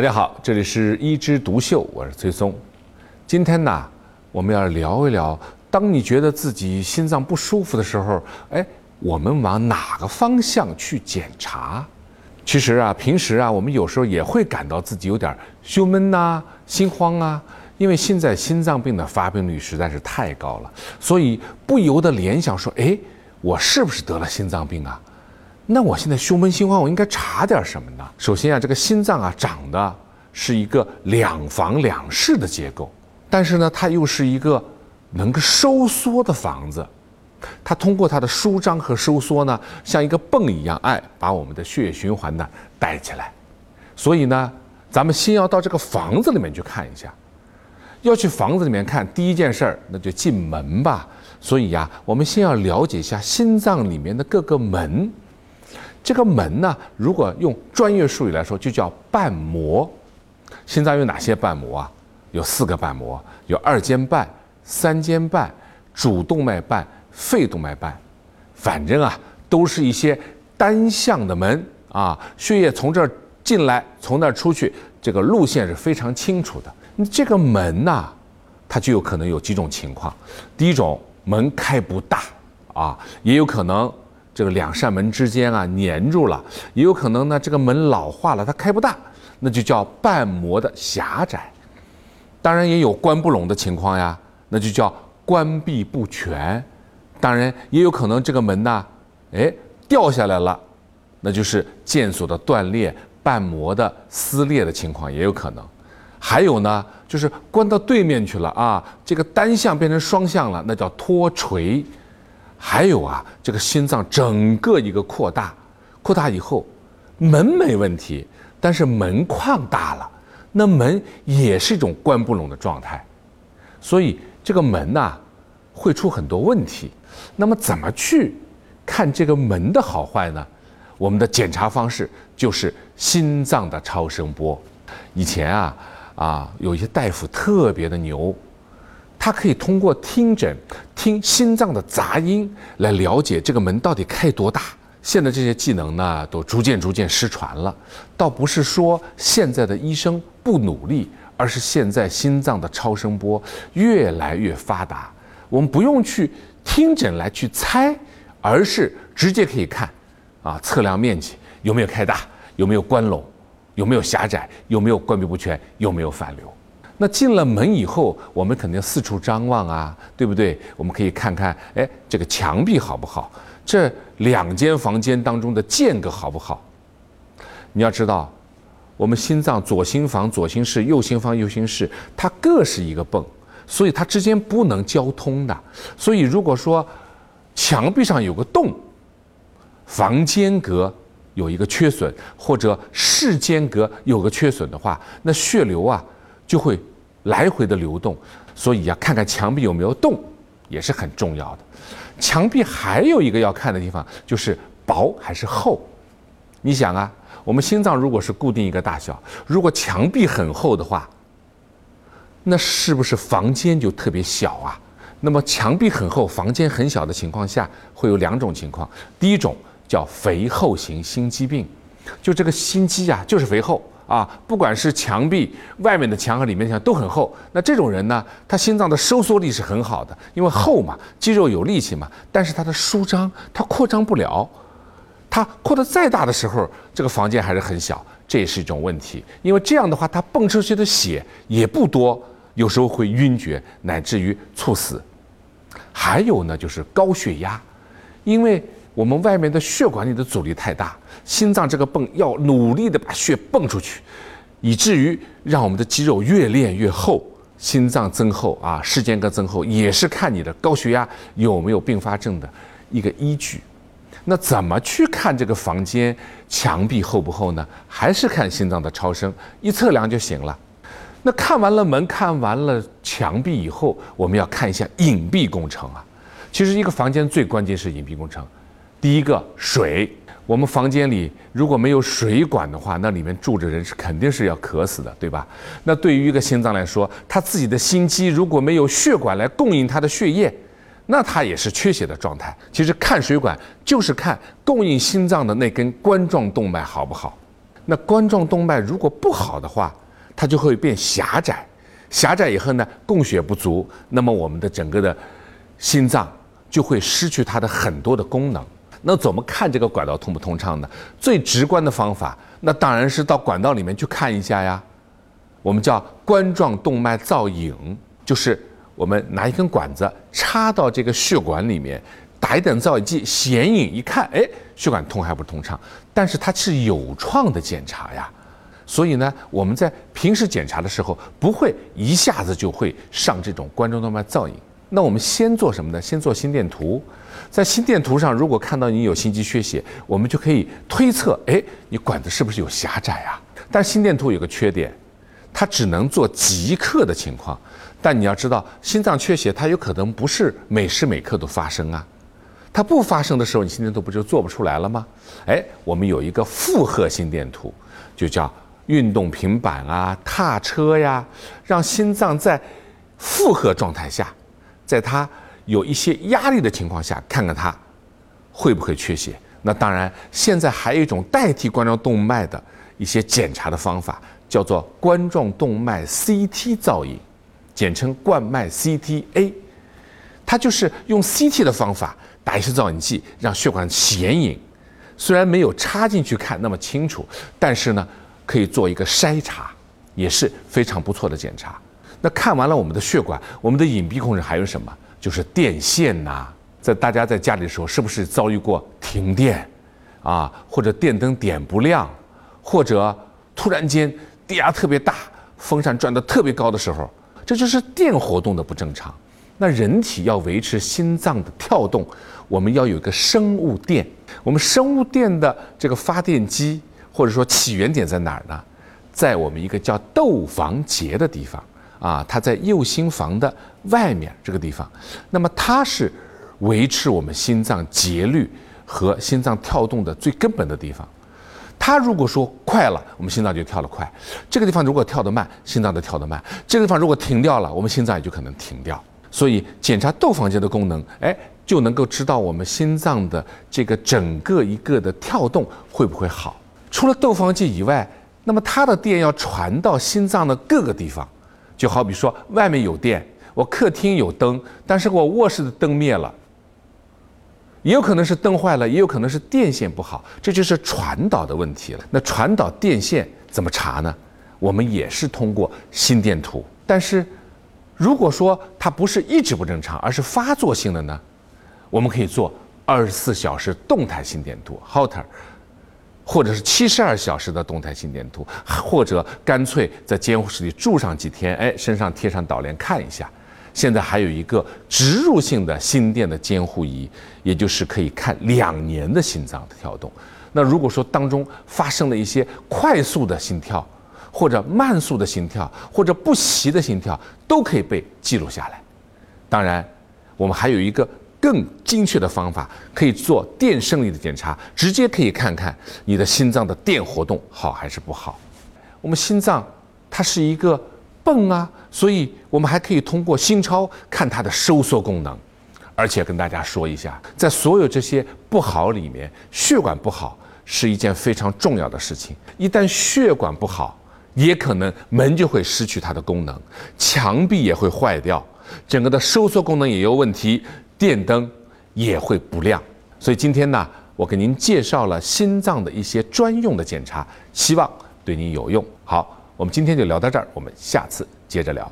大家好，这里是一枝独秀，我是崔松。今天呢，我们要聊一聊，当你觉得自己心脏不舒服的时候，哎，我们往哪个方向去检查？其实啊，平时啊，我们有时候也会感到自己有点胸闷呐、心慌啊，因为现在心脏病的发病率实在是太高了，所以不由得联想说，哎，我是不是得了心脏病啊？那我现在胸闷心慌，我应该查点什么呢？首先啊，这个心脏啊长的是一个两房两室的结构，但是呢，它又是一个能够收缩的房子。它通过它的舒张和收缩呢，像一个泵一样，哎，把我们的血液循环呢带起来。所以呢，咱们先要到这个房子里面去看一下。要去房子里面看，第一件事儿那就进门吧。所以呀，我们先要了解一下心脏里面的各个门。这个门呢，如果用专业术语来说，就叫瓣膜。心脏有哪些瓣膜啊？有四个瓣膜，有二尖瓣、三尖瓣、主动脉瓣、肺动脉瓣。反正啊，都是一些单向的门啊，血液从这儿进来，从那儿出去，这个路线是非常清楚的。这个门呐，它就有可能有几种情况。第一种，门开不大啊，也有可能。这个两扇门之间啊粘住了，也有可能呢，这个门老化了，它开不大，那就叫瓣膜的狭窄。当然也有关不拢的情况呀，那就叫关闭不全。当然也有可能这个门呢，哎掉下来了，那就是腱索的断裂、瓣膜的撕裂的情况也有可能。还有呢，就是关到对面去了啊，这个单向变成双向了，那叫脱垂。还有啊，这个心脏整个一个扩大，扩大以后，门没问题，但是门框大了，那门也是一种关不拢的状态，所以这个门呐会出很多问题。那么怎么去看这个门的好坏呢？我们的检查方式就是心脏的超声波。以前啊啊有一些大夫特别的牛。他可以通过听诊，听心脏的杂音来了解这个门到底开多大。现在这些技能呢，都逐渐逐渐失传了。倒不是说现在的医生不努力，而是现在心脏的超声波越来越发达，我们不用去听诊来去猜，而是直接可以看，啊，测量面积有没有开大，有没有关拢，有没有狭窄，有没有关闭不全，有没有反流。那进了门以后，我们肯定四处张望啊，对不对？我们可以看看，哎，这个墙壁好不好？这两间房间当中的间隔好不好？你要知道，我们心脏左心房、左心室、右心房、右心室，它各是一个泵，所以它之间不能交通的。所以如果说墙壁上有个洞，房间隔有一个缺损，或者室间隔有个缺损的话，那血流啊就会。来回的流动，所以要看看墙壁有没有洞，也是很重要的。墙壁还有一个要看的地方，就是薄还是厚。你想啊，我们心脏如果是固定一个大小，如果墙壁很厚的话，那是不是房间就特别小啊？那么墙壁很厚，房间很小的情况下，会有两种情况。第一种叫肥厚型心肌病，就这个心肌啊，就是肥厚。啊，不管是墙壁外面的墙和里面的墙都很厚，那这种人呢，他心脏的收缩力是很好的，因为厚嘛，肌肉有力气嘛，但是他的舒张他扩张不了，他扩得再大的时候，这个房间还是很小，这也是一种问题，因为这样的话，他泵出去的血也不多，有时候会晕厥，乃至于猝死。还有呢，就是高血压，因为。我们外面的血管里的阻力太大，心脏这个泵要努力的把血泵出去，以至于让我们的肌肉越练越厚，心脏增厚啊，室间隔增厚也是看你的高血压有没有并发症的一个依据。那怎么去看这个房间墙壁厚不厚呢？还是看心脏的超声，一测量就行了。那看完了门，看完了墙壁以后，我们要看一下隐蔽工程啊。其实一个房间最关键是隐蔽工程。第一个水，我们房间里如果没有水管的话，那里面住着人是肯定是要渴死的，对吧？那对于一个心脏来说，他自己的心肌如果没有血管来供应他的血液，那他也是缺血的状态。其实看水管就是看供应心脏的那根冠状动脉好不好。那冠状动脉如果不好的话，它就会变狭窄，狭窄以后呢，供血不足，那么我们的整个的心脏就会失去它的很多的功能。那怎么看这个管道通不通畅呢？最直观的方法，那当然是到管道里面去看一下呀。我们叫冠状动脉造影，就是我们拿一根管子插到这个血管里面，打一点造影剂，显影一看，哎，血管通还不通畅？但是它是有创的检查呀，所以呢，我们在平时检查的时候，不会一下子就会上这种冠状动脉造影。那我们先做什么呢？先做心电图，在心电图上，如果看到你有心肌缺血，我们就可以推测，哎，你管子是不是有狭窄啊？但心电图有个缺点，它只能做即刻的情况。但你要知道，心脏缺血它有可能不是每时每刻都发生啊。它不发生的时候，你心电图不就做不出来了吗？哎，我们有一个负荷心电图，就叫运动平板啊、踏车呀，让心脏在负荷状态下。在它有一些压力的情况下，看看它会不会缺血。那当然，现在还有一种代替冠状动脉的一些检查的方法，叫做冠状动脉 CT 造影，简称冠脉 CTA。它就是用 CT 的方法打一些造影剂，让血管显影。虽然没有插进去看那么清楚，但是呢，可以做一个筛查，也是非常不错的检查。那看完了我们的血管，我们的隐蔽控制还有什么？就是电线呐。在大家在家里的时候，是不是遭遇过停电，啊，或者电灯点不亮，或者突然间低压特别大，风扇转得特别高的时候，这就是电活动的不正常。那人体要维持心脏的跳动，我们要有一个生物电。我们生物电的这个发电机或者说起源点在哪儿呢？在我们一个叫窦房结的地方。啊，它在右心房的外面这个地方，那么它是维持我们心脏节律和心脏跳动的最根本的地方。它如果说快了，我们心脏就跳得快；这个地方如果跳得慢，心脏就跳得慢；这个地方如果停掉了，我们心脏也就可能停掉。所以检查窦房结的功能，哎，就能够知道我们心脏的这个整个一个的跳动会不会好。除了窦房结以外，那么它的电要传到心脏的各个地方。就好比说，外面有电，我客厅有灯，但是我卧室的灯灭了，也有可能是灯坏了，也有可能是电线不好，这就是传导的问题了。那传导电线怎么查呢？我们也是通过心电图。但是，如果说它不是一直不正常，而是发作性的呢，我们可以做二十四小时动态心电图 （Holter）。或者是七十二小时的动态心电图，或者干脆在监护室里住上几天，哎，身上贴上导联看一下。现在还有一个植入性的心电的监护仪，也就是可以看两年的心脏的跳动。那如果说当中发生了一些快速的心跳，或者慢速的心跳，或者不齐的心跳，都可以被记录下来。当然，我们还有一个。更精确的方法可以做电生理的检查，直接可以看看你的心脏的电活动好还是不好。我们心脏它是一个泵啊，所以我们还可以通过心超看它的收缩功能。而且跟大家说一下，在所有这些不好里面，血管不好是一件非常重要的事情。一旦血管不好，也可能门就会失去它的功能，墙壁也会坏掉，整个的收缩功能也有问题。电灯也会不亮，所以今天呢，我给您介绍了心脏的一些专用的检查，希望对您有用。好，我们今天就聊到这儿，我们下次接着聊。